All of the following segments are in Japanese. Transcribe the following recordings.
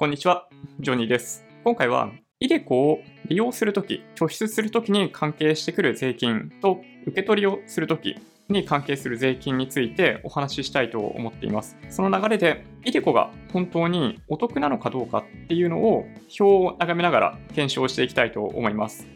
こんにちは、ジョニーです。今回は、イデコを利用するとき、拠出するときに関係してくる税金と、受け取りをするときに関係する税金についてお話ししたいと思っています。その流れで、イデコが本当にお得なのかどうかっていうのを表を眺めながら検証していきたいと思います。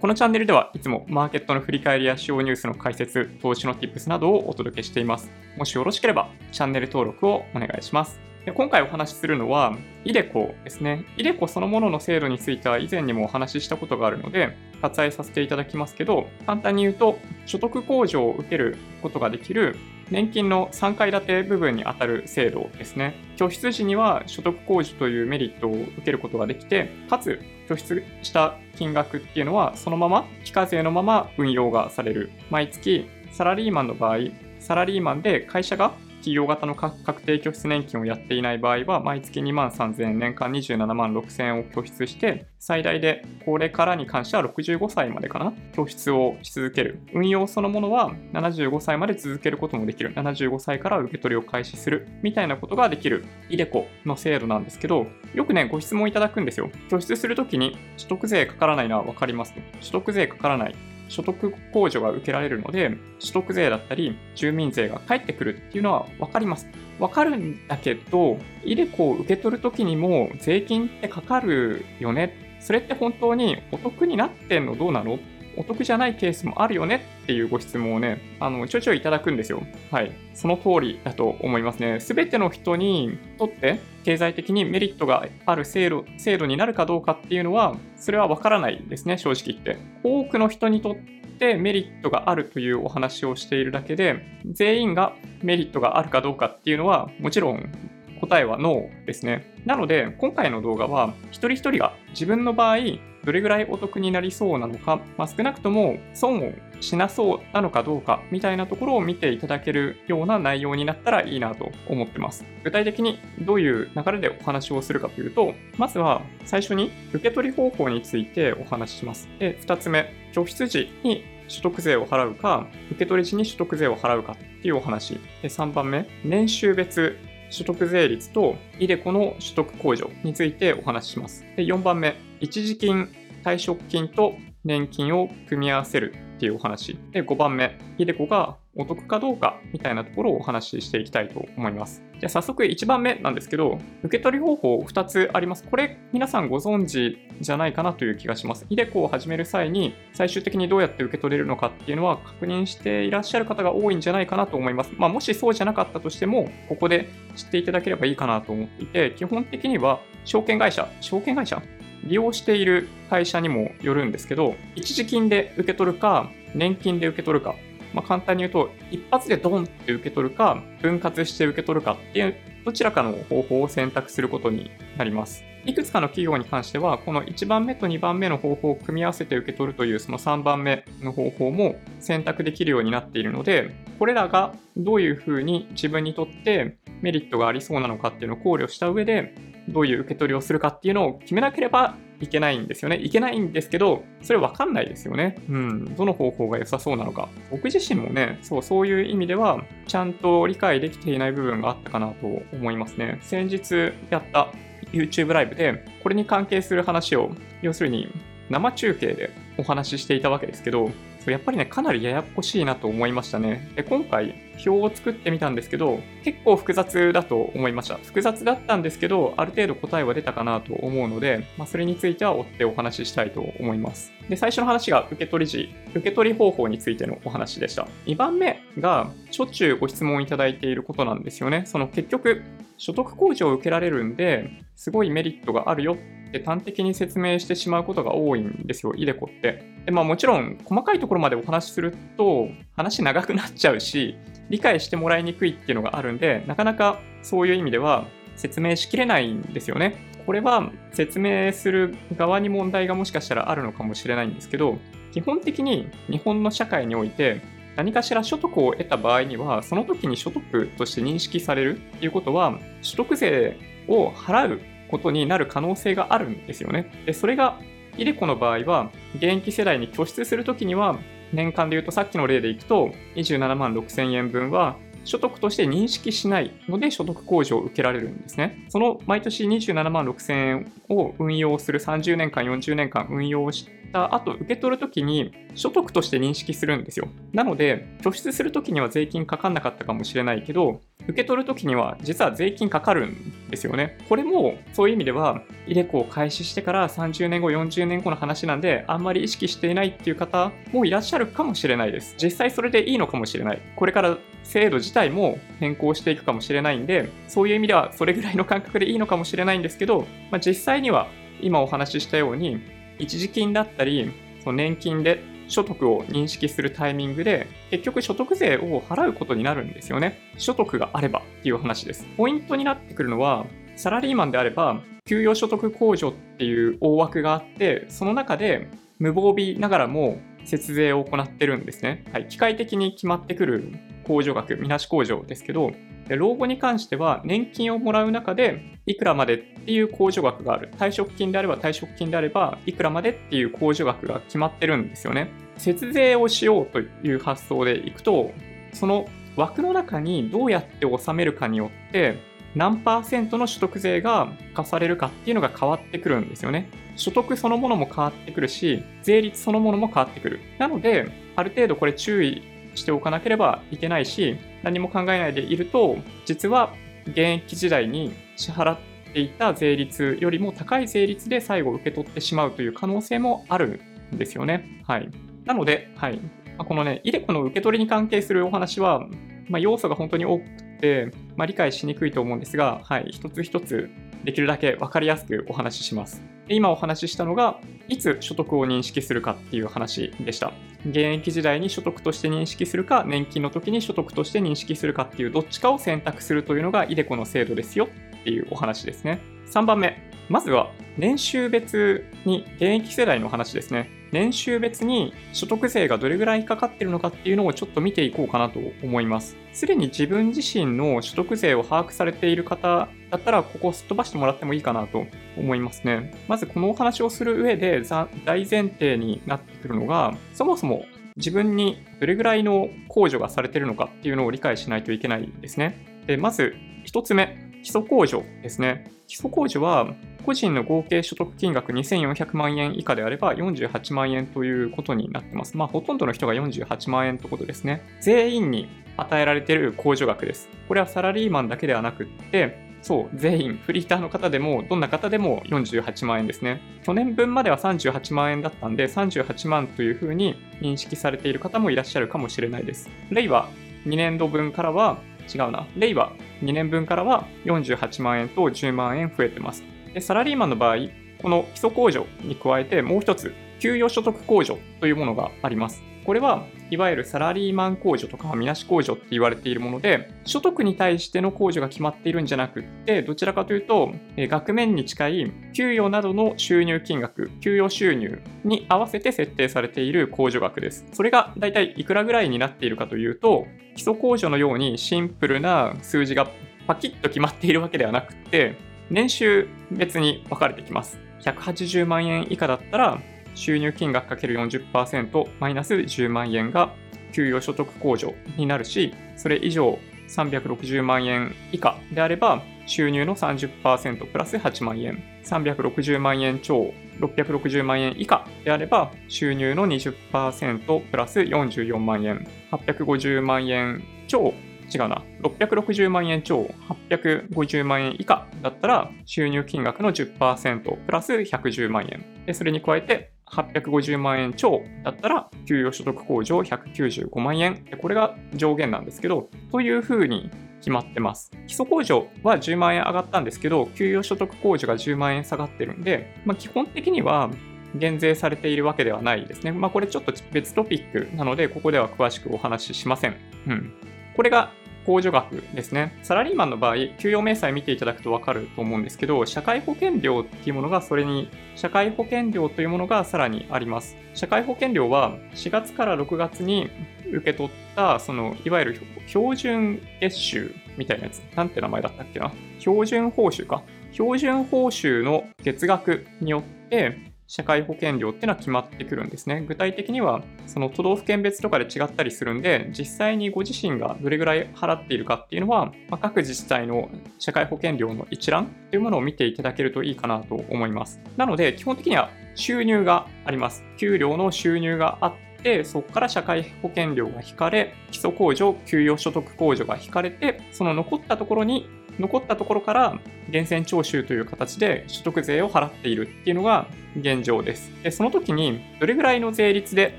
このチャンネルではいつもマーケットの振り返りや主要ニュースの解説、投資の Tips などをお届けしています。もしよろしければチャンネル登録をお願いします。で今回お話しするのは、イデコですね。イデコそのものの制度については以前にもお話ししたことがあるので、割愛させていただきますけど、簡単に言うと、所得控除を受けることができる年金の3階建て部分にあたる制度ですね。拠出時には所得控除というメリットを受けることができて、かつ拠出した金額っていうのはそのまま非課税のまま運用がされる。毎月サラリーマンの場合、サラリーマンで会社が企業型の確定拠出年金をやっていない場合は、毎月2万3000円、年間27万6000円を拠出して、最大で高齢からに関しては65歳までかな、拠出をし続ける。運用そのものは75歳まで続けることもできる。75歳から受け取りを開始する。みたいなことができる、イデコの制度なんですけど、よくね、ご質問いただくんですよ。拠出するときに所得税かからないのはわかりますね。所得税かからない。所得控除が受けられるので、所得税だったり住民税が返ってくるっていうのは分かります。分かるんだけど、イデコを受け取るときにも税金ってかかるよね。それって本当にお得になってんのどうなの？お得じゃないケースもあるよねっていうご質問をね、あの、ちょいちょいいただくんですよ。はい。その通りだと思いますね。すべての人にとって経済的にメリットがある制度制度になるかどうかっていうのは、それはわからないですね、正直言って。多くの人にとってメリットがあるというお話をしているだけで、全員がメリットがあるかどうかっていうのは、もちろん答えはノーですね。なので、今回の動画は、一人一人が自分の場合、どれぐらいお得になりそうなのか、まあ、少なくとも損をしなそうなのかどうかみたいなところを見ていただけるような内容になったらいいなと思ってます。具体的にどういう流れでお話をするかというと、まずは最初に受け取り方法についてお話しします。で、2つ目、拠出時に所得税を払うか、受け取り時に所得税を払うかっていうお話。で、3番目、年収別所得税率と iDeCo の取得控除についてお話しします。で4番目、一時金、退職金と年金を組み合わせるっていうお話。で、5番目、iDeCo がお得かどうかみたいなところをお話ししていきたいと思います。じゃあ早速1番目なんですけど、受け取り方法2つあります。これ皆さんご存知じゃないかなという気がします。イデコを始める際に最終的にどうやって受け取れるのかっていうのは確認していらっしゃる方が多いんじゃないかなと思います。まあ、もしそうじゃなかったとしても、ここで知っていただければいいかなと思っていて、基本的には証券会社、証券会社利用している会社にもよるんですけど、一時金で受け取るか、年金で受け取るか、まあ、簡単に言うと、一発でドンって受け取るか、分割して受け取るかっていう、どちらかの方法を選択することになります。いくつかの企業に関しては、この1番目と2番目の方法を組み合わせて受け取るというその3番目の方法も選択できるようになっているので、これらがどういうふうに自分にとってメリットがありそうなのかっていうのを考慮した上で、どういう受け取りをするかっていうのを決めなければいけないんですよね。いけないんですけど、それわかんないですよね。うん。どの方法が良さそうなのか。僕自身もね、そう、そういう意味では、ちゃんと理解できていない部分があったかなと思いますね。先日やった YouTube ライブで、これに関係する話を、要するに生中継でお話ししていたわけですけど、やっぱりね、かなりややこしいなと思いましたね。で今回、表を作ってみたんですけど、結構複雑だと思いました。複雑だったんですけど、ある程度答えは出たかなと思うので、まあ、それについては追ってお話ししたいと思います。で、最初の話が受け取り時、受け取り方法についてのお話でした。2番目が、しょっちゅうご質問いただいていることなんですよね。その結局、所得控除を受けられるんで、すごいメリットがあるよって端的に説明してしまうことが多いんですよ、イデコって。で、まあもちろん細かいところまでお話しすると話長くなっちゃうし、理解してもらいにくいっていうのがあるんで、なかなかそういう意味では説明しきれないんですよね。これは説明する側に問題がもしかしたらあるのかもしれないんですけど、基本的に日本の社会において何かしら所得を得た場合には、その時に所得として認識されるっていうことは、所得税を払うことになる可能性があるんですよね。で、それが、イデコの場合は、現役世代に拠出するときには、年間で言うとさっきの例でいくと、27万6000円分は所得として認識しないので所得控除を受けられるんですね。その毎年27万6000円を運用する30年間、40年間運用した後、受け取るときに所得として認識するんですよ。なので、拠出するときには税金かかんなかったかもしれないけど、受け取るときには実は税金かかるんですよね。これもそういう意味では、イデコを開始してから30年後、40年後の話なんで、あんまり意識していないっていう方もいらっしゃるかもしれないです。実際それでいいのかもしれない。これから制度自体も変更していくかもしれないんで、そういう意味ではそれぐらいの感覚でいいのかもしれないんですけど、まあ、実際には今お話ししたように、一時金だったり、その年金で所得を認識するタイミングで、結局所得税を払うことになるんですよね。所得があればっていう話です。ポイントになってくるのは、サラリーマンであれば、給与所得控除っていう大枠があって、その中で無防備ながらも節税を行ってるんですね。はい、機械的に決まってくる控除額、みなし控除ですけど、老後に関しては年金をもらう中でいくらまでっていう控除額がある。退職金であれば退職金であればいくらまでっていう控除額が決まってるんですよね。節税をしようという発想でいくと、その枠の中にどうやって納めるかによって何パーセントの所得税が課されるかっていうのが変わってくるんですよね。所得そのものも変わってくるし、税率そのものも変わってくる。なので、ある程度これ注意しておかなければいけないし、何も考えないでいると、実は現役時代に支払っていた税率よりも高い税率で最後受け取ってしまうという可能性もあるんですよね。はい。なので、はい。このね、イデコの受け取りに関係するお話は、まあ、要素が本当に多くて、まあ、理解しにくいと思うんですが、はい、一つ一つできるだけ分かりやすくお話しします。で今お話ししたのが、いつ所得を認識するかっていう話でした。現役時代に所得として認識するか、年金の時に所得として認識するかっていうどっちかを選択するというのが iDeCo の制度ですよっていうお話ですね。3番目、まずは年収別に現役世代の話ですね。年収別に所得税がどれぐらいかかってるのかっていうのをちょっと見ていこうかなと思います。すでに自分自身の所得税を把握されている方だったら、ここをすっ飛ばしてもらってもいいかなと思いますね。まずこのお話をする上で大前提になってくるのが、そもそも自分にどれぐらいの控除がされているのかっていうのを理解しないといけないですね。でまず1つ目、基礎控除ですね。基礎控除は個人の合計所得金額2400万円以下であれば48万円ということになってます。まあ、ほとんどの人が48万円ということですね。全員に与えられている控除額です。これはサラリーマンだけではなくって、そう、全員、フリーターの方でも、どんな方でも48万円ですね。去年分までは38万円だったんで、38万というふうに認識されている方もいらっしゃるかもしれないです。令和2年度分からは、違うな、令和2年分からは48万円と10万円増えてます。でサラリーマンの場合、この基礎控除に加えてもう一つ、給与所得控除というものがあります。これはいわゆるサラリーマン控除とかみなし控除って言われているもので、所得に対しての控除が決まっているんじゃなくって、どちらかというと、額面に近い給与などの収入金額、給与収入に合わせて設定されている控除額です。それが大体いくらぐらいになっているかというと、基礎控除のようにシンプルな数字がパキッと決まっているわけではなくて、年収別に分かれてきます。180万円以下だったら、収入金額 ×40% マイナス10万円が給与所得控除になるし、それ以上360万円以下であれば、収入の30%プラス8万円、360万円超660万円以下であれば、収入の20%プラス44万円、850万円超違うな。660万円超850万円以下だったら収入金額の10%プラス110万円。で、それに加えて850万円超だったら給与所得控除195万円。これが上限なんですけど、というふうに決まってます。基礎控除は10万円上がったんですけど、給与所得控除が10万円下がってるんで、まあ、基本的には減税されているわけではないですね。まあ、これちょっと別トピックなので、ここでは詳しくお話ししません。うん。これが控除額ですね。サラリーマンの場合、給与明細見ていただくとわかると思うんですけど、社会保険料っていうものがそれに、社会保険料というものがさらにあります。社会保険料は4月から6月に受け取った、その、いわゆる標準月収みたいなやつ。なんて名前だったっけな？標準報酬か。標準報酬の月額によって、社会保険料っていうのは決まってくるんですね。具体的には、その都道府県別とかで違ったりするんで、実際にご自身がどれぐらい払っているかっていうのは、まあ、各自治体の社会保険料の一覧というものを見ていただけるといいかなと思います。なので、基本的には収入があります。給料の収入があって、そこから社会保険料が引かれ、基礎控除、給与所得控除が引かれて、その残ったところに残ったところから源泉徴収という形で所得税を払っているっていうのが現状です。でその時にどれぐらいの税率で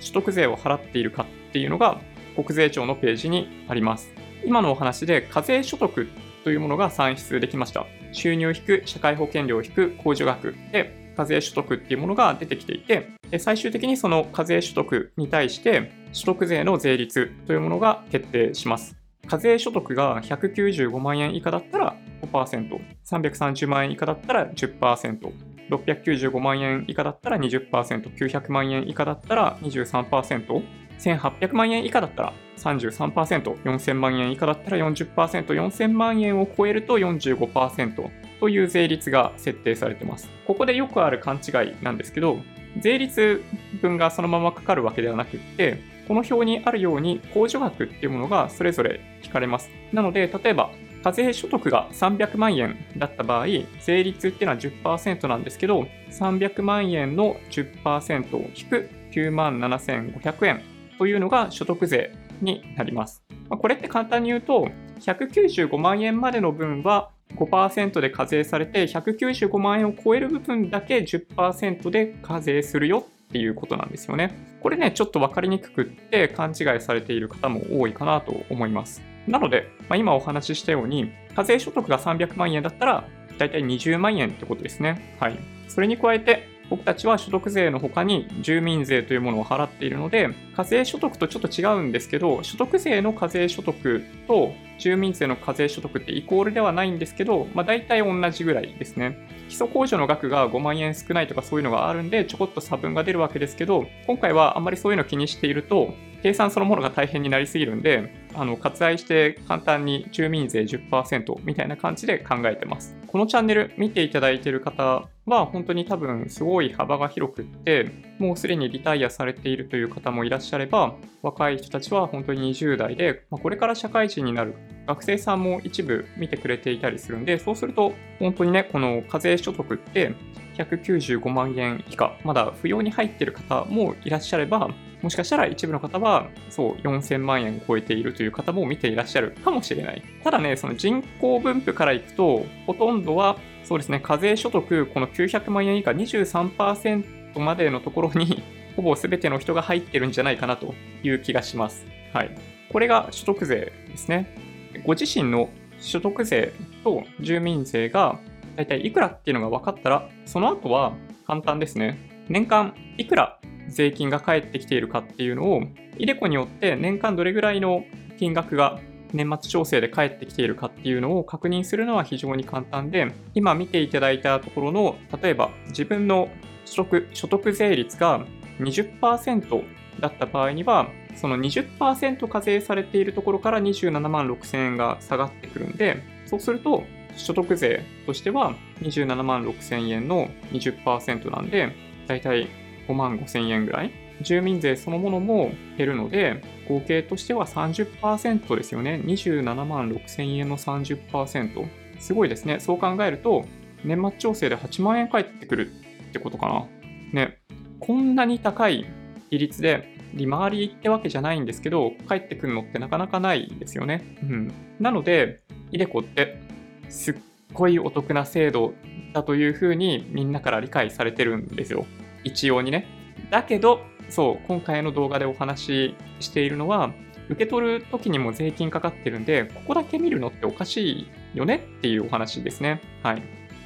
所得税を払っているかっていうのが国税庁のページにあります。今のお話で課税所得というものが算出できました。収入引く、社会保険料引く、控除額で課税所得っていうものが出てきていて、最終的にその課税所得に対して所得税の税率というものが決定します。課税所得が195万円以下だったら5%、330万円以下だったら10%、695万円以下だったら20%、900万円以下だったら23%、1800万円以下だったら33%、4000万円以下だったら40%、4000万円を超えると45%という税率が設定されています。ここでよくある勘違いなんですけど、税率分がそのままかかるわけではなくって、この表にあるように控除額っていうものがそれぞれ引かれます。なので、例えば、課税所得が300万円だった場合、税率っていうのは10%なんですけど、300万円の10%を引く9万7500円というのが所得税になります。これって簡単に言うと、195万円までの分は5%で課税されて、195万円を超える部分だけ10%で課税するよっていうことなんですよね。これね、ちょっと分かりにくくって勘違いされている方も多いかなと思います。なので、まあ、今お話ししたように、課税所得が300万円だったら、だいたい20万円ってことですね。はい。それに加えて、僕たちは所得税の他に住民税というものを払っているので、課税所得とちょっと違うんですけど、所得税の課税所得と住民税の課税所得ってイコールではないんですけど、まあ、大体同じぐらいですね。基礎控除の額が5万円少ないとかそういうのがあるんで、ちょこっと差分が出るわけですけど、今回はあんまりそういうの気にしていると、計算そのものが大変になりすぎるんで、あの割愛して簡単に住民税10%みたいな感じで考えてます。このチャンネル見ていただいている方は本当に多分すごい幅が広くって、もうすでにリタイアされているという方もいらっしゃれば、若い人たちは本当に20代で、ま、これから社会人になる学生さんも一部見てくれていたりするんで、そうすると本当にね、この課税所得って195万円以下、まだ扶養に入っている方もいらっしゃれば、もしかしたら一部の方は、そう、4000万円を超えているという方も見ていらっしゃるかもしれない。ただね、その人口分布からいくと、ほとんどは、そうですね、課税所得、この900万円以下23%までのところに、ほぼ全ての人が入ってるんじゃないかなという気がします。はい。これが所得税ですね。ご自身の所得税と住民税が大体いくらっていうのが分かったら、その後は簡単ですね。年間いくら税金が返ってきているかっていうのを、イデコによって年間どれぐらいの金額が年末調整で返ってきているかっていうのを確認するのは非常に簡単で、今見ていただいたところの、例えば自分の所得所得税率が20%だった場合には、その20%課税されているところから27万6000円が下がってくるんで、そうすると所得税としては27万6000円の20%なんで、だいたい5万5千円ぐらい。住民税そのものも減るので、合計としては30%ですよね。27万6千円の30%。すごいですね。そう考えると、年末調整で8万円返ってくるってことかな。ね。こんなに高い比率で利回りってわけじゃないんですけど、返ってくるのってなかなかないですよね。うん。なので、イデコってすっごいお得な制度だというふうにみんなから理解されてるんですよ。一応にね。だけど、そう、今回の動画でお話ししているのは、受け取る時にも税金かかってるんで、ここだけ見るのっておかしいよねっていうお話ですね。はい。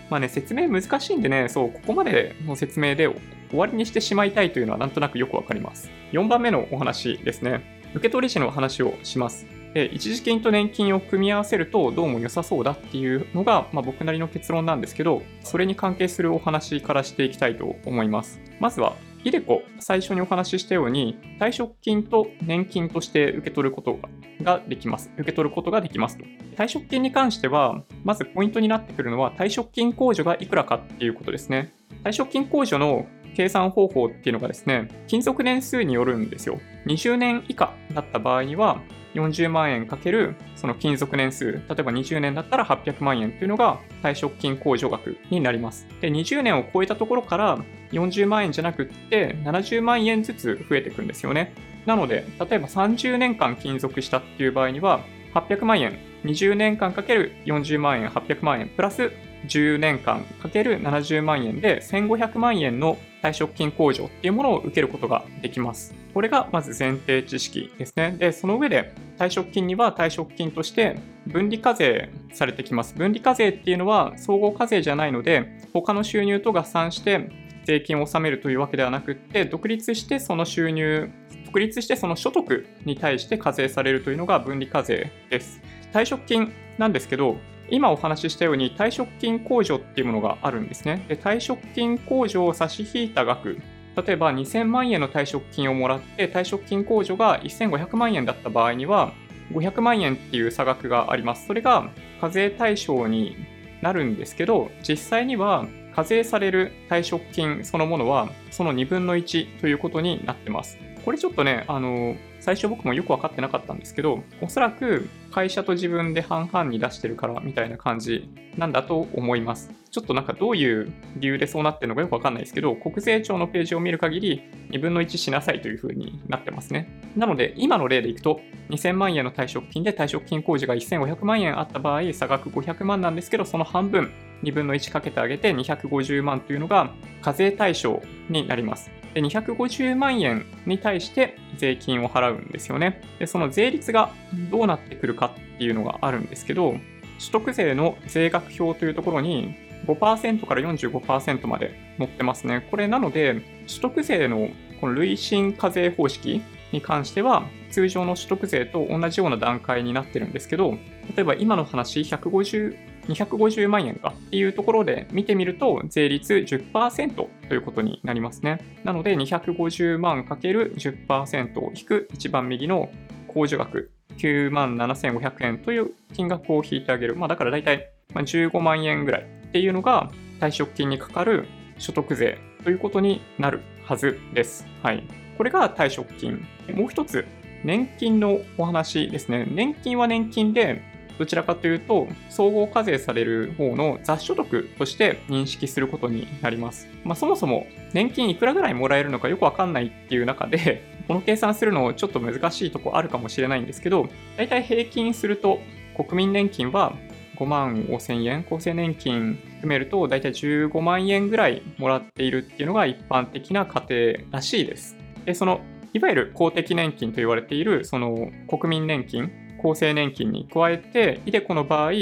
まあね、説明難しいんでね、そう、ここまでの説明で終わりにしてしまいたいというのはなんとなくよくわかります。4番目のお話ですね。受け取り時の話をします。で一時金と年金を組み合わせるとどうも良さそうだっていうのが、まあ、僕なりの結論なんですけど、それに関係するお話からしていきたいと思います。まずは、イデコ、最初にお話ししたように、退職金と年金として受け取ることができます。受け取ることができますと。退職金に関しては、まずポイントになってくるのは、退職金控除がいくらかっていうことですね。退職金控除の計算方法っていうのがですね、勤続年数によるんですよ。20年以下だった場合には、40万円かけるその勤続年数、例えば20年だったら800万円というのが退職金控除額になります。で、20年を超えたところから40万円じゃなくって70万円ずつ増えていくんですよね。なので、例えば30年間勤続したっていう場合には、800万円、20年間かける40万円、800万円、プラス10年間かける70万円で1500万円の退職金控除っていうものを受けることができます。これがまず前提知識ですね。で、その上で退職金には退職金として分離課税されてきます。分離課税っていうのは総合課税じゃないので、他の収入と合算して税金を納めるというわけではなくって、独立してその収入、独立してその所得に対して課税されるというのが分離課税です。退職金なんですけど、今お話ししたように退職金控除っていうものがあるんですね。で退職金控除を差し引いた額、例えば2000万円の退職金をもらって退職金控除が1500万円だった場合には500万円っていう差額があります。それが課税対象になるんですけど、実際には課税される退職金そのものはその2分の1ということになってます。これちょっとね、あの、最初僕もよく分かってなかったんですけど、おそらく会社と自分で半々に出してるからみたいな感じなんだと思います。ちょっとなんかどういう理由でそうなってるのかよくわかんないですけど、国税庁のページを見る限り2分の1しなさいという風になってますね。なので今の例でいくと2000万円の退職金で退職金控除が1500万円あった場合、差額500万なんですけど、その半分2分の1かけてあげて250万というのが課税対象になります。で250万円に対して税金を払うんですよね。で、その税率がどうなってくるかっていうのがあるんですけど、所得税の税額表というところに5%から45%まで載ってますね。これなので、所得税のこの累進課税方式に関しては、通常の所得税と同じような段階になってるんですけど、例えば今の話、150 250万円かっていうところで見てみると、税率10%ということになりますね。なので、250万 ×10% を引く一番右の控除額、9万7500円という金額を引いてあげる。まあ、だから大体15万円ぐらいっていうのが退職金にかかる所得税ということになるはずです。はい。これが退職金。もう一つ、年金のお話ですね。年金は年金で、どちらかというと、総合課税される方の雑所得として認識することになります。まあ、そもそも年金いくらぐらいもらえるのかよくわかんないっていう中で、この計算するのちょっと難しいとこあるかもしれないんですけど、大体平均すると国民年金は5万5千円、厚生年金含めると大体15万円ぐらいもらっているっていうのが一般的な家庭らしいです。で、そのいわゆる公的年金と言われているその国民年金厚生年金に加えて、イデコの場合、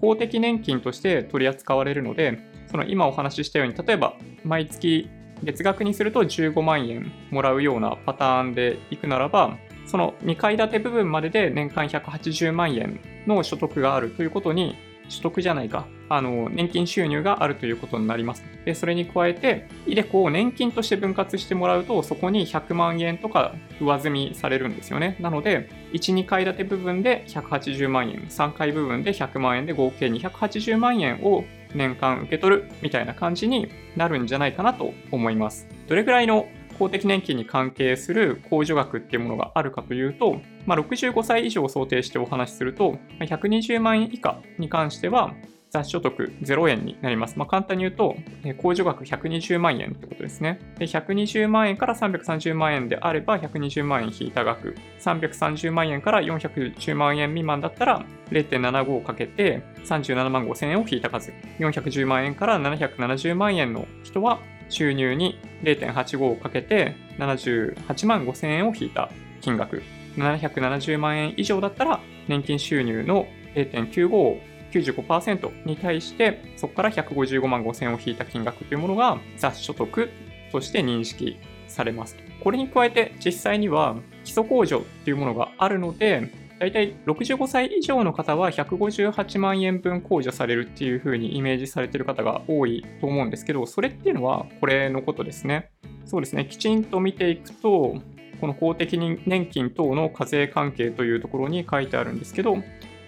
公的年金として取り扱われるので、その今お話ししたように、例えば毎月月額にすると15万円もらうようなパターンでいくならば、その2階建て部分までで年間180万円の所得があるということに所得じゃないか、あの、年金収入があるということになります。で、それに加えて、イデコを年金として分割してもらうと、そこに100万円とか上積みされるんですよね。なので、1、2階建て部分で180万円、3階部分で100万円で合計280万円を年間受け取るみたいな感じになるんじゃないかなと思います。どれぐらいの公的年金に関係する控除額っていうものがあるかというと、まあ、65歳以上を想定してお話しすると、120万円以下に関しては、雑所得0円になります。まあ、簡単に言うと、控除額120万円ってことですね。で120万円から330万円であれば120万円引いた額、330万円から410万円未満だったら0.75をかけて37万5千円を引いた数、410万円から770万円の人は収入に0.85をかけて78万5000円を引いた金額。770万円以上だったら年金収入の0.95を95%に対してそこから155万5千を引いた金額というものが雑所得として認識されます。これに加えて実際には基礎控除というものがあるので大体65歳以上の方は158万円分控除されるっていう風にイメージされてる方が多いと思うんですけど、それっていうのはこれのことですね。そうですね。きちんと見ていくと、この公的年金等の課税関係というところに書いてあるんですけど、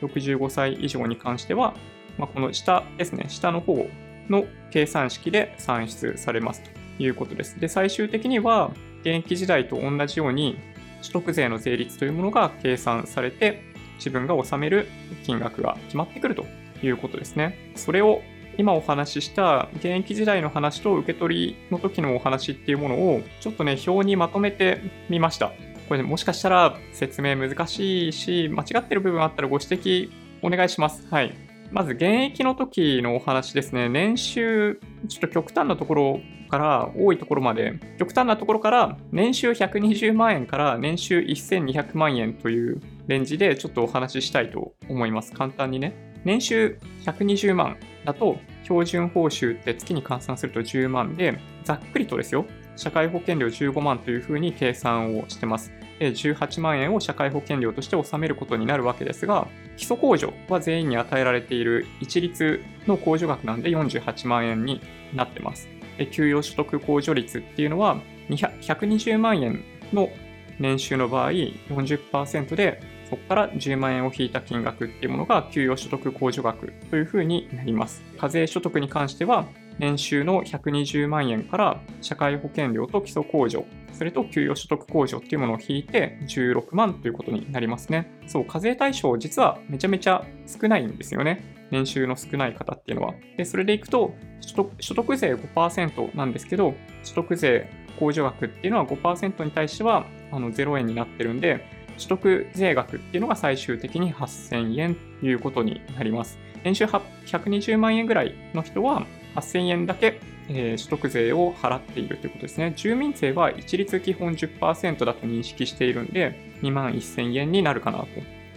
65歳以上に関しては、まあ、この下ですね、下の方の計算式で算出されますと。いうことです。で、最終的には現役時代と同じように所得税の税率というものが計算されて自分が納める金額が決まってくるということですね。それを今お話しした現役時代の話と受け取りの時のお話っていうものをちょっとね表にまとめてみました。これ、もしかしたら説明難しいし間違ってる部分あったらご指摘お願いします。はい。まず現役の時のお話ですね。年収、ちょっと極端なところから多いところまで、極端なところから年収120万円から年収1200万円というレンジでちょっとお話ししたいと思います。簡単にね。年収120万だと標準報酬って月に換算すると10万で、ざっくりとですよ。社会保険料15万というふうに計算をしてます。18万円を社会保険料として納めることになるわけですが、基礎控除は全員に与えられている一律の控除額なんで48万円になってます。給与所得控除率っていうのは120万円の年収の場合40%でそこから10万円を引いた金額っていうものが給与所得控除額というふうになります。課税所得に関しては年収の120万円から社会保険料と基礎控除、それと給与所得控除っていうものを引いて16万ということになりますね。そう、課税対象実はめちゃめちゃ少ないんですよね。年収の少ない方っていうのは。で、それでいくと所得、所得税5%なんですけど、所得税控除額っていうのは5%に対してはあの0円になってるんで、所得税額っていうのが最終的に8000円ということになります。年収120万円ぐらいの人は8000円だけ、えー、所得税を払っているということですね。住民税は一律基本10%だと認識しているんで、2万1000円になるかなと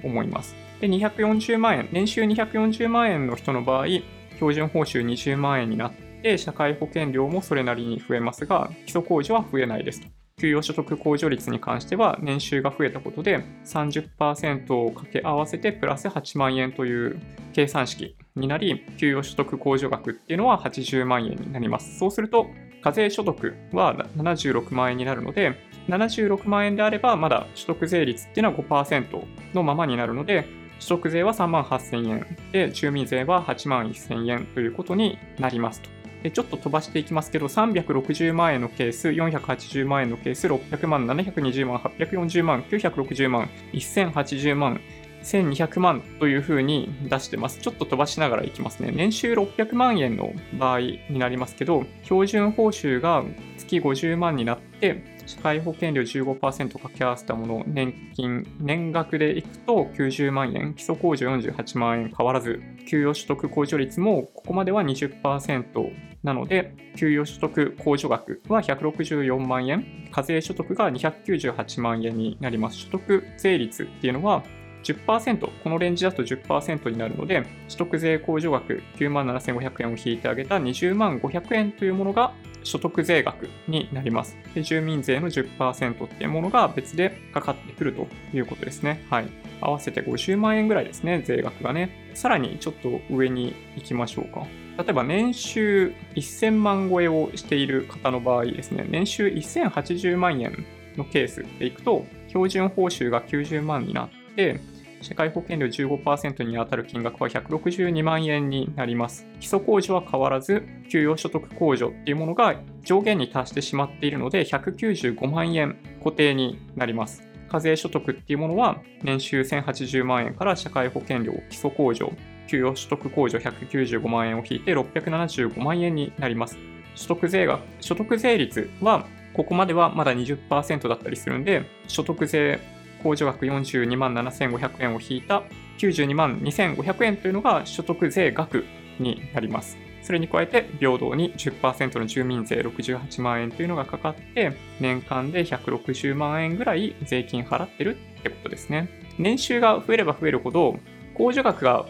思います。で、240万円、年収240万円の人の場合、標準報酬20万円になって、社会保険料もそれなりに増えますが、基礎控除は増えないですと。給与所得控除率に関しては年収が増えたことで30%を掛け合わせてプラス8万円という計算式になり給与所得控除額っていうのは80万円になります。そうすると課税所得は76万円になるので76万円であればまだ所得税率っていうのは5%のままになるので所得税は3万8000円で住民税は8万1000円ということになりますと。ちょっと飛ばしていきますけど、360万円のケース、480万円のケース、600万、720万、840万、960万、1080万、1200万というふうに出してます。ちょっと飛ばしながらいきますね。年収600万円の場合になりますけど、標準報酬が月50万になって、社会保険料15%掛け合わせたもの、年金、年額でいくと90万円、基礎控除48万円変わらず、給与所得控除率もここまでは20%なので、給与所得控除額は164万円、課税所得が298万円になります。所得税率っていうのは10%、このレンジだと10%になるので、所得税控除額9万7500円を引いてあげた20万500円というものが所得税額になります。で住民税の10%っていうものが別でかかってくるということですね。はい。合わせて50万円ぐらいですね、税額がね。さらにちょっと上に行きましょうか。例えば年収1000万超えをしている方の場合ですね、年収1080万円のケースでいくと、標準報酬が90万になって、社会保険料15%に当たる金額は162万円になります。基礎控除は変わらず、給与所得控除っていうものが上限に達してしまっているので、195万円固定になります。課税所得っていうものは、年収1080万円から社会保険料、基礎控除、給与所得控除195万円を引いて675万円になります。所得税が、所得税率は、ここまではまだ20%だったりするんで、所得税控除額42万7500円を引いた92万2500円というのが所得税額になります。それに加えて平等に10%の住民税68万円というのがかかって年間で160万円ぐらい税金払ってるってことですね。年収が増えれば増えるほど控除額が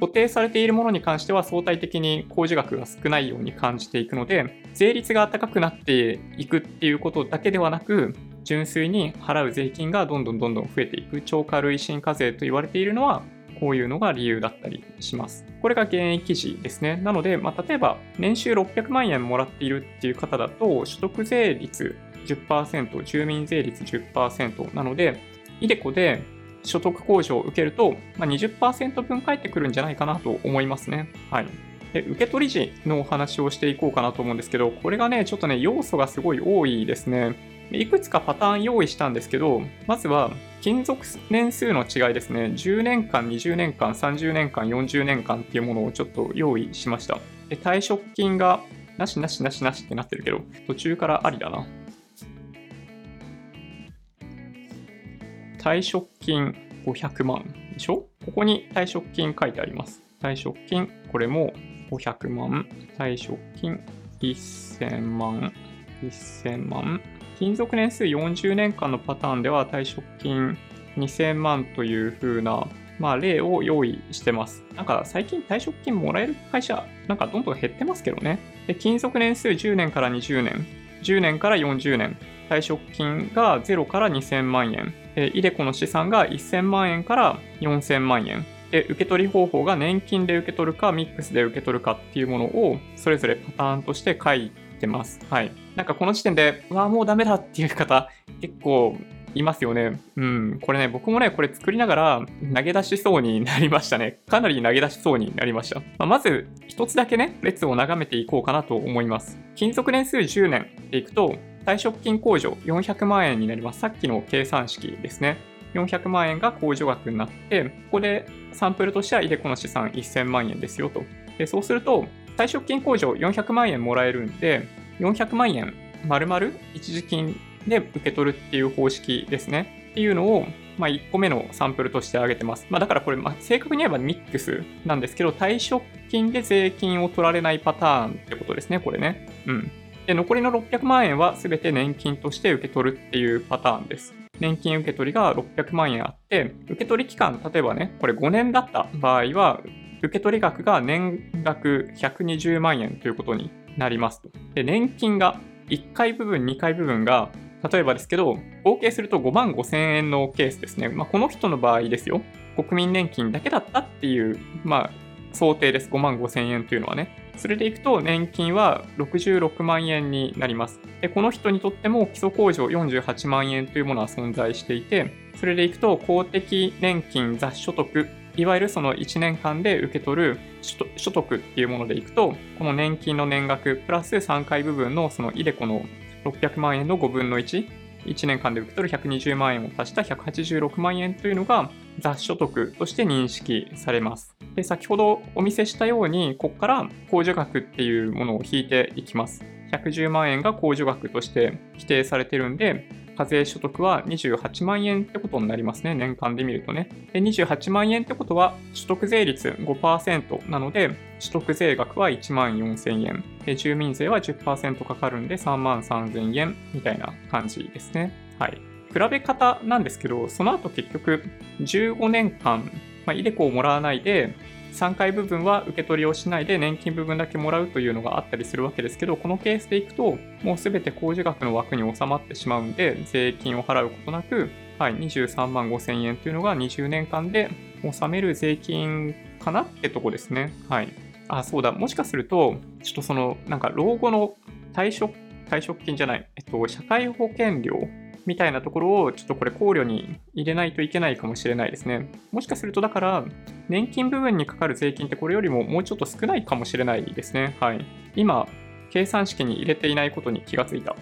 固定されているものに関しては相対的に控除額が少ないように感じていくので税率が高くなっていくっていうことだけではなく純粋に払う税金がどんどんどんどん増えていく超過累進課税と言われているのはこういうのが理由だったりします。これが現役時ですね。なので、まあ、例えば年収600万円もらっているっていう方だと所得税率10%、住民税率10%なので、イデコで所得控除を受けると、まあ、20%分返ってくるんじゃないかなと思いますね。はい。で受け取り時のお話をしていこうかなと思うんですけど、これがね、ちょっとね、要素がすごい多いですね。いくつかパターン用意したんですけど、まずは、勤続年数の違いですね。10年間、20年間、30年間、40年間っていうものをちょっと用意しました。で退職金が、なしなしなしなしってなってるけど、途中からありだな。退職金500万でしょ？ここに退職金書いてあります。退職金、これも500万。退職金1000万。1000万。勤続年数40年間のパターンでは退職金2000万という風な、まあ、例を用意してます。なんか最近退職金もらえる会社、なんかどんどん減ってますけどね。で、勤続年数10年から20年、10年から40年、退職金が0から2000万円、えイデコの資産が1000万円から4000万円、で受け取り方法が年金で受け取るかミックスで受け取るかっていうものをそれぞれパターンとして書いてます。はい。なんかこの時点で、うわ、もうダメだっていう方結構いますよね。うん。これね、僕もね、これ作りながら投げ出しそうになりましたね。かなり投げ出しそうになりました。まあ、まず、一つだけね、列を眺めていこうかなと思います。勤続年数10年でいくと、退職金控除400万円になります。さっきの計算式ですね。400万円が控除額になって、ここでサンプルとしては、イデコの資産1000万円ですよと。でそうすると、退職金控除400万円もらえるんで、400万円丸々一時金で受け取るっていう方式ですね。っていうのを、まあ、1個目のサンプルとして挙げてます。まあ、だからこれ、まあ、正確に言えばミックスなんですけど、退職金で税金を取られないパターンってことですね、これね。うん。で、残りの600万円は全て年金として受け取るっていうパターンです。年金受け取りが600万円あって、受け取り期間、例えばね、これ5年だった場合は、受け取り額が年額120万円ということになりますと。で、年金が1回部分、2回部分が、例えばですけど、合計すると5万5千円のケースですね。まあ、この人の場合ですよ。国民年金だけだったっていう、まあ、想定です。5万5千円というのはね。それでいくと年金は66万円になります。でこの人にとっても基礎控除48万円というものは存在していて、それでいくと公的年金雑所得、いわゆるその1年間で受け取る所得っていうものでいくと、この年金の年額プラス3回部分のそのイデコの600万円の5分の1、1年間で受け取る120万円を足した186万円というのが雑所得として認識されます。で先ほどお見せしたように、ここから控除額っていうものを引いていきます。110万円が控除額として規定されてるんで、課税所得は28万円ってことになりますね。年間で見るとね。で、28万円ってことは所得税率5%なので、所得税額は1万4000円。で、住民税は10%かかるんで3万3000円みたいな感じですね。はい。比べ方なんですけど、その後結局15年間、まあ、イデコをもらわないで、3回部分は受け取りをしないで年金部分だけもらうというのがあったりするわけですけど、このケースでいくと、もうすべて控除額の枠に収まってしまうんで、税金を払うことなく、はい、23万5千円というのが20年間で納める税金かなってとこですね。はい。あ、そうだ。もしかすると、ちょっとその、なんか老後の退職、退職金じゃない、えっと、社会保険料みたいなところをちょっとこれ考慮に入れないといけないかもしれないですね。もしかするとだから、年金部分にかかる税金ってこれよりももうちょっと少ないかもしれないですね。はい。今、計算式に入れていないことに気がついた。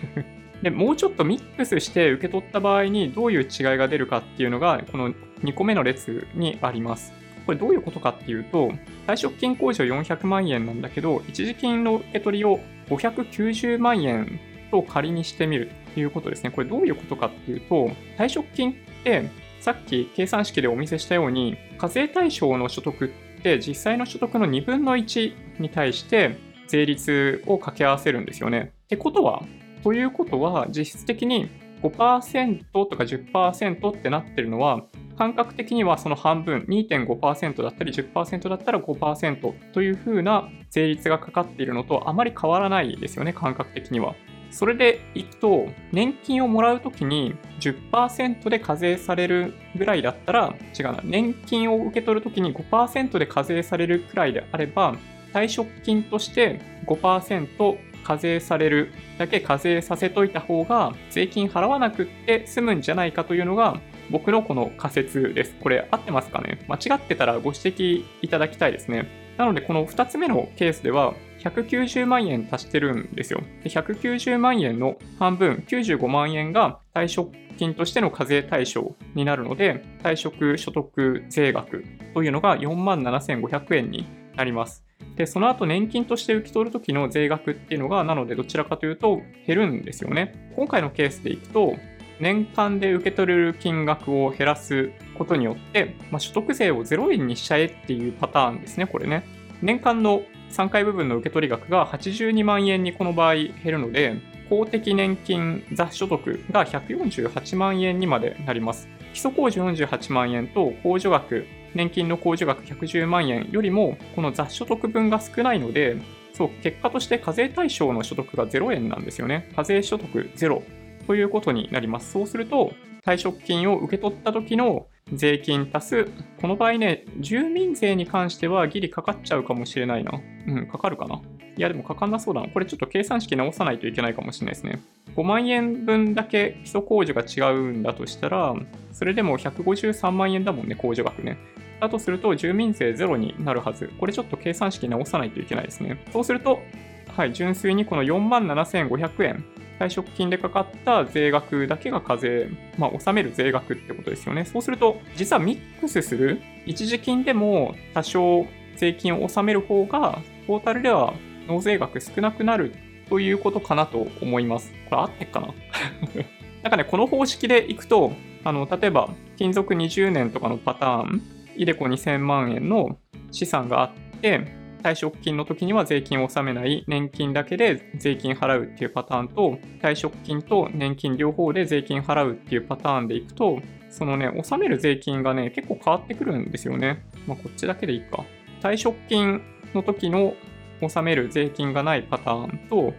で、もうちょっとミックスして受け取った場合にどういう違いが出るかっていうのが、この2個目の列にあります。これどういうことかっていうと、退職金控除400万円なんだけど、一時金の受け取りを590万円と仮にしてみるということですね。これどういうことかっていうと、退職金ってさっき計算式でお見せしたように、課税対象の所得って実際の所得の2分の1に対して税率を掛け合わせるんですよね。ってことは、ということは実質的に5%とか10%ってなってるのは、感覚的にはその半分、2.5%だったり10%だったら5%というふうな税率がかかっているのとあまり変わらないですよね、感覚的には。それでいくと、年金をもらうときに10%で課税されるぐらいだったら、違うな、年金を受け取るときに5%で課税されるくらいであれば、退職金として5%課税されるだけ課税させといた方が、税金払わなくって済むんじゃないかというのが、僕のこの仮説です。これ合ってますかね？間違ってたらご指摘いただきたいですね。なので、この2つ目のケースでは、190万円足してるんですよ。で190万円の半分、95万円が退職金としての課税対象になるので、退職所得税額というのが4万7500円になります。で、その後年金として受け取るときの税額っていうのが、なのでどちらかというと減るんですよね。今回のケースでいくと、年間で受け取れる金額を減らすことによって、まあ、所得税を0円にしちゃえっていうパターンですね、これね。年間の3回部分の受け取り額が82万円にこの場合減るので、公的年金雑所得が148万円にまでなります。基礎控除48万円と控除額、年金の控除額110万円よりも、この雑所得分が少ないので、そう、結果として課税対象の所得が0円なんですよね。課税所得0ということになります。そうすると、退職金を受け取った時の税金足す、この場合ね、住民税に関してはギリかかっちゃうかもしれないな。うん、かかるかな。いや、でもかかんなそうだな。これちょっと計算式直さないといけないかもしれないですね。5万円分だけ基礎控除が違うんだとしたら、それでも153万円だもんね、控除額ね。だとすると、住民税ゼロになるはず。これちょっと計算式直さないといけないですね。そうすると、はい、純粋にこの4万7500円退職金でかかった税額だけが課税、まあ、納める税額ってことですよね。そうすると、実はミックスする一時金でも多少税金を納める方が、トータルでは納税額少なくなるということかなと思います。これ合ってっかな？なんかね、この方式でいくと、あの、例えば、勤続20年とかのパターン、イデコ2000万円の資産があって、退職金の時には税金を納めない年金だけで税金払うっていうパターンと退職金と年金両方で税金払うっていうパターンでいくとそのね納める税金がね結構変わってくるんですよね。まあこっちだけでいいか。退職金の時の納める税金がないパターンと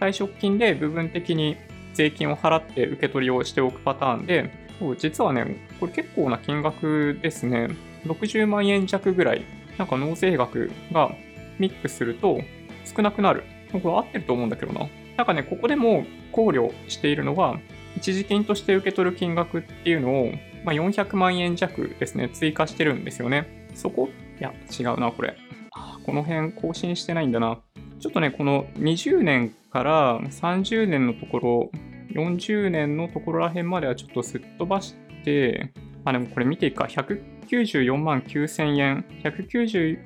退職金で部分的に税金を払って受け取りをしておくパターンで実はねこれ結構な金額ですね。60万円弱ぐらい。なんか納税額がミックスすると少なくなる。これ合ってると思うんだけどな。なんかね、ここでも考慮しているのは、一時金として受け取る金額っていうのを、まあ、400万円弱ですね、追加してるんですよね。そこ？いや、違うな、これ。この辺更新してないんだな。ちょっとね、この20年から30年のところ、40年のところら辺まではちょっとすっ飛ばして、あ、でもこれ見ていいか、194万9000円、190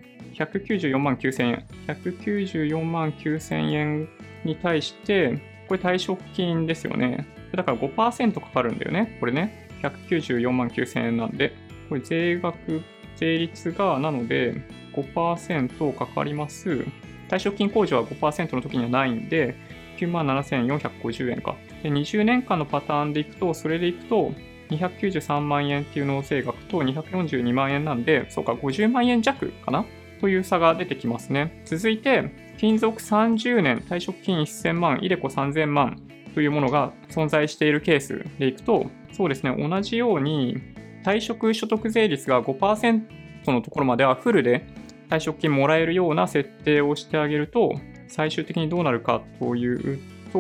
194万9000円。194万9000円に対して、これ退職金ですよね。だから5%かかるんだよね。これね。194万9000円なんで。これ税額、税率が、なので5%かかります。退職金控除は5%の時にはないんで、9万7450円か。で、20年間のパターンでいくと、それでいくと、293万円っていう納税額と242万円なんで、そうか、50万円弱かなという差が出てきますね。続いて、勤続30年、退職金1000万、イデコ3000万というものが存在しているケースでいくと、そうですね、同じように退職所得税率が5%のところまではフルで退職金もらえるような設定をしてあげると、最終的にどうなるかというと、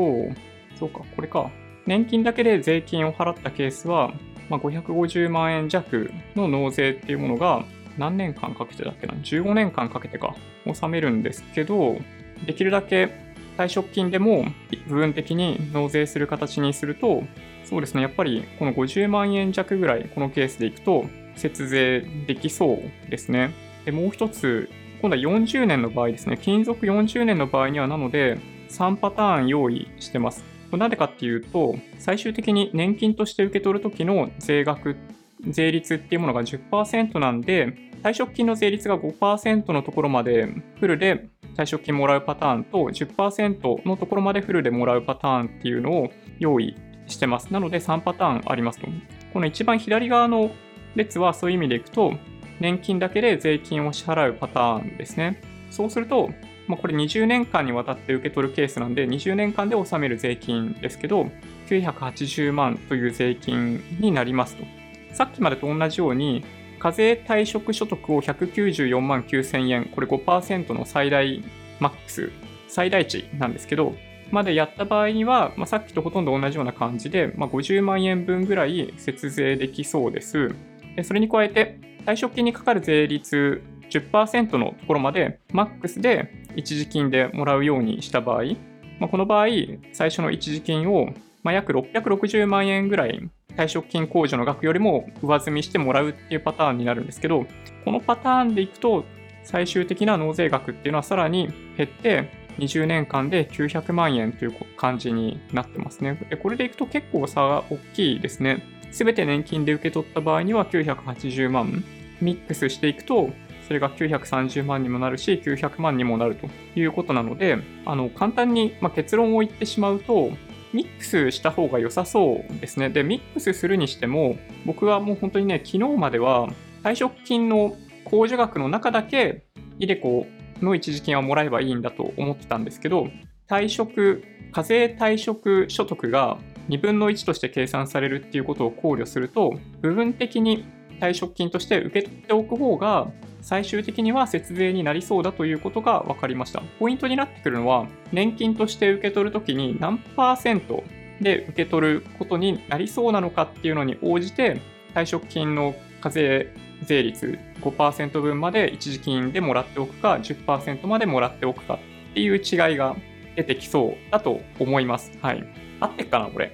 そうか、これか。年金だけで税金を払ったケースは、まあ、550万円弱の納税っていうものが何年間かけてだっけな、15年間かけてか、納めるんですけど、できるだけ退職金でも部分的に納税する形にすると、そうですね、やっぱりこの50万円弱ぐらい、このケースでいくと、節税できそうですね。で、もう一つ、今度は40年の場合ですね、勤続40年の場合には、なので、3パターン用意してます。なぜかっていうと、最終的に年金として受け取るときの税額税率っていうものが10%なんで、退職金の税率が5%のところまでフルで退職金もらうパターンと10%のところまでフルでもらうパターンっていうのを用意してます。なので3パターンありますと。この一番左側の列はそういう意味でいくと、年金だけで税金を支払うパターンですね。そうすると、まあ、これ20年間にわたって受け取るケースなんで、20年間で納める税金ですけど、980万という税金になりますと。さっきまでと同じように、課税退職所得を194万9000円、これ5%の最大マックス、最大値なんですけど、までやった場合には、まあ、さっきとほとんど同じような感じで、まあ、50万円分ぐらい節税できそうです。それに加えて、退職金にかかる税率10%のところまでマックスで一時金でもらうようにした場合、まあ、この場合、最初の一時金を、まあ、約660万円ぐらい退職金控除の額よりも上積みしてもらうっていうパターンになるんですけど、このパターンでいくと、最終的な納税額っていうのはさらに減って、20年間で900万円という感じになってますね。でこれでいくと結構差が大きいですね。すべて年金で受け取った場合には980万。ミックスしていくと、それが930万にもなるし、900万にもなるということなので、あの簡単に、ま結論を言ってしまうと、ミックスした方が良さそうですね。で、ミックスするにしても、僕はもう本当にね、昨日までは退職金の控除額の中だけ、イデコの一時金はもらえばいいんだと思ってたんですけど、退職、課税退職所得が2分の1として計算されるっていうことを考慮すると、部分的に退職金として受け取っておく方が、最終的には節税になりそうだということが分かりました。ポイントになってくるのは、年金として受け取るときに何パーセントで受け取ることになりそうなのかっていうのに応じて、退職金の課税税率5%分まで一時金でもらっておくか、10%までもらっておくかっていう違いが出てきそうだと思います。はい。合ってっかな、これ。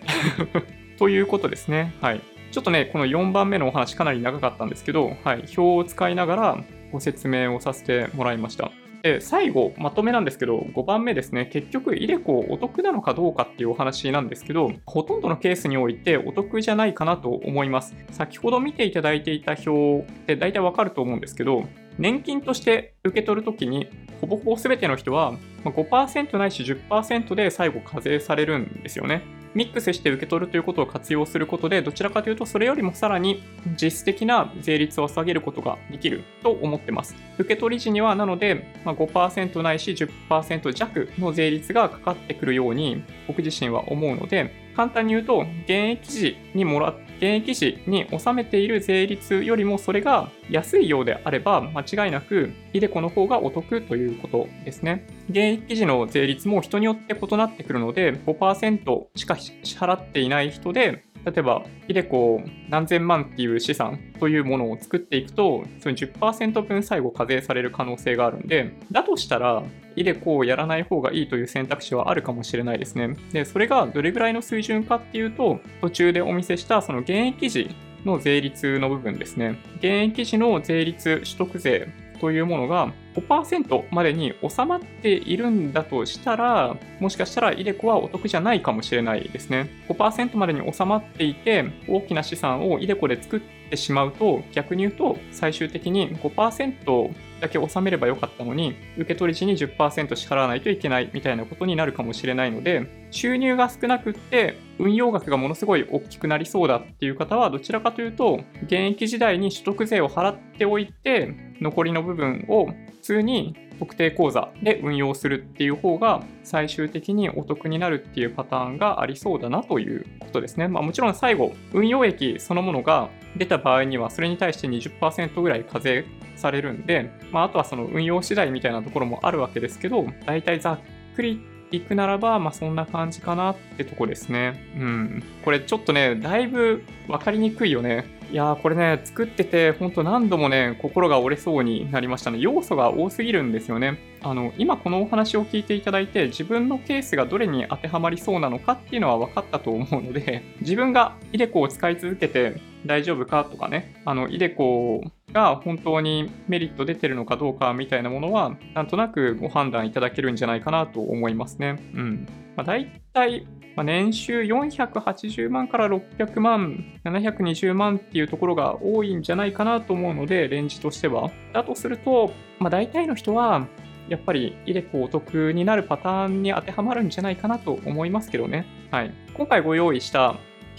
ということですね。はい。ちょっとね、この4番目のお話かなり長かったんですけど、はい、表を使いながらご説明をさせてもらいました。で最後、まとめなんですけど、5番目ですね、結局、イデコお得なのかどうかっていうお話なんですけど、ほとんどのケースにおいてお得じゃないかなと思います。先ほど見ていただいていた表って大体わかると思うんですけど、年金として受け取るときに、ほぼほぼ全ての人は5%ないし10%で最後課税されるんですよね。ミックスして受け取るということを活用することで、どちらかというとそれよりもさらに実質的な税率を下げることができると思ってます。受け取り時にはなので、ま5%ないし10%弱の税率がかかってくるように僕自身は思うので、簡単に言うと、現役時にもら現役時に納めている税率よりもそれが安いようであれば、間違いなく、イデコの方がお得ということですね。現役時の税率も人によって異なってくるので、5%しか支払っていない人で、例えば、イデコ何千万っていう資産というものを作っていくと、その10%分最後課税される可能性があるんで、だとしたら、イデコをやらない方がいいという選択肢はあるかもしれないですね。で、それがどれぐらいの水準かっていうと、途中でお見せしたその現役時の税率の部分ですね。現役時の税率取得税というものが5%までに収まっているんだとしたら、もしかしたらイデコはお得じゃないかもしれないですね。5%までに収まっていて、大きな資産をイデコで作ってしまうと、逆に言うと最終的に5%だけ納めればよかったのに、受け取り時に10%支払わないといけないみたいなことになるかもしれないので、収入が少なくって、運用額がものすごい大きくなりそうだっていう方は、どちらかというと、現役時代に所得税を払っておいて、残りの部分を通に特定口座で運用するっていう方が最終的にお得になるっていうパターンがありそうだなということですね。まあ、もちろん最後、運用益そのものが出た場合にはそれに対して20%ぐらい課税されるんで、まあ、あとはその運用次第みたいなところもあるわけですけど、大体ざっくりいくならば、まあそんな感じかなってとこですね。うん。これちょっとね、だいぶ分かりにくいよね。いやーこれね、作ってて、ほんと何度もね、心が折れそうになりましたね。要素が多すぎるんですよね。あの、今このお話を聞いていただいて、自分のケースがどれに当てはまりそうなのかっていうのは分かったと思うので、自分がイデコを使い続けて大丈夫かとかね、あの、イデコが本当にメリット出てるのかどうかみたいなものは、なんとなくご判断いただけるんじゃないかなと思いますね。うん。まあ、大体、まあ、年収480万から600万、720万っていうところが多いんじゃないかなと思うので、レンジとしては。だとすると、まあ、大体の人は、やっぱりイデコお得になるパターンに当てはまるんじゃないかなと思いますけどね。はい。今回ご用意した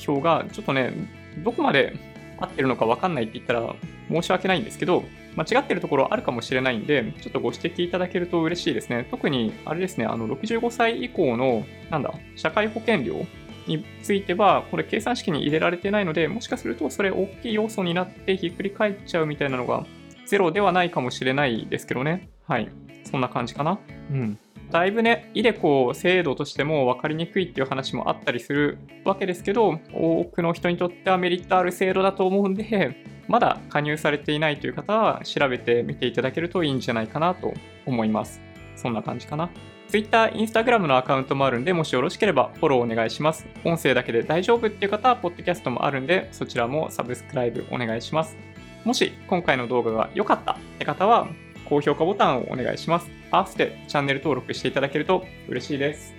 表が、ちょっとね、どこまで合ってるのか分かんないって言ったら申し訳ないんですけど、間違ってるところあるかもしれないんで、ちょっとご指摘いただけると嬉しいですね。特に、あれですね、あの、65歳以降の、なんだ、社会保険料については、これ計算式に入れられてないので、もしかするとそれ大きい要素になってひっくり返っちゃうみたいなのが、ゼロではないかもしれないですけどね。はい。そんな感じかな。うん。だいぶね、イデコ制度としても分かりにくいっていう話もあったりするわけですけど、多くの人にとってはメリットある制度だと思うんで、まだ加入されていないという方は調べてみていただけるといいんじゃないかなと思います。そんな感じかな。Twitter、Instagram のアカウントもあるんで、もしよろしければフォローお願いします。音声だけで大丈夫っていう方は、ポッドキャストもあるんで、そちらもサブスクライブお願いします。もし今回の動画が良かったって方は、高評価ボタンをお願いします。合わせてチャンネル登録していただけると嬉しいです。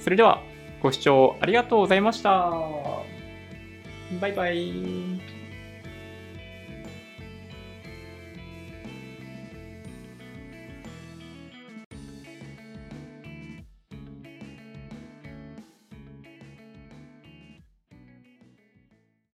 それでは、ご視聴ありがとうございました。バイバイ。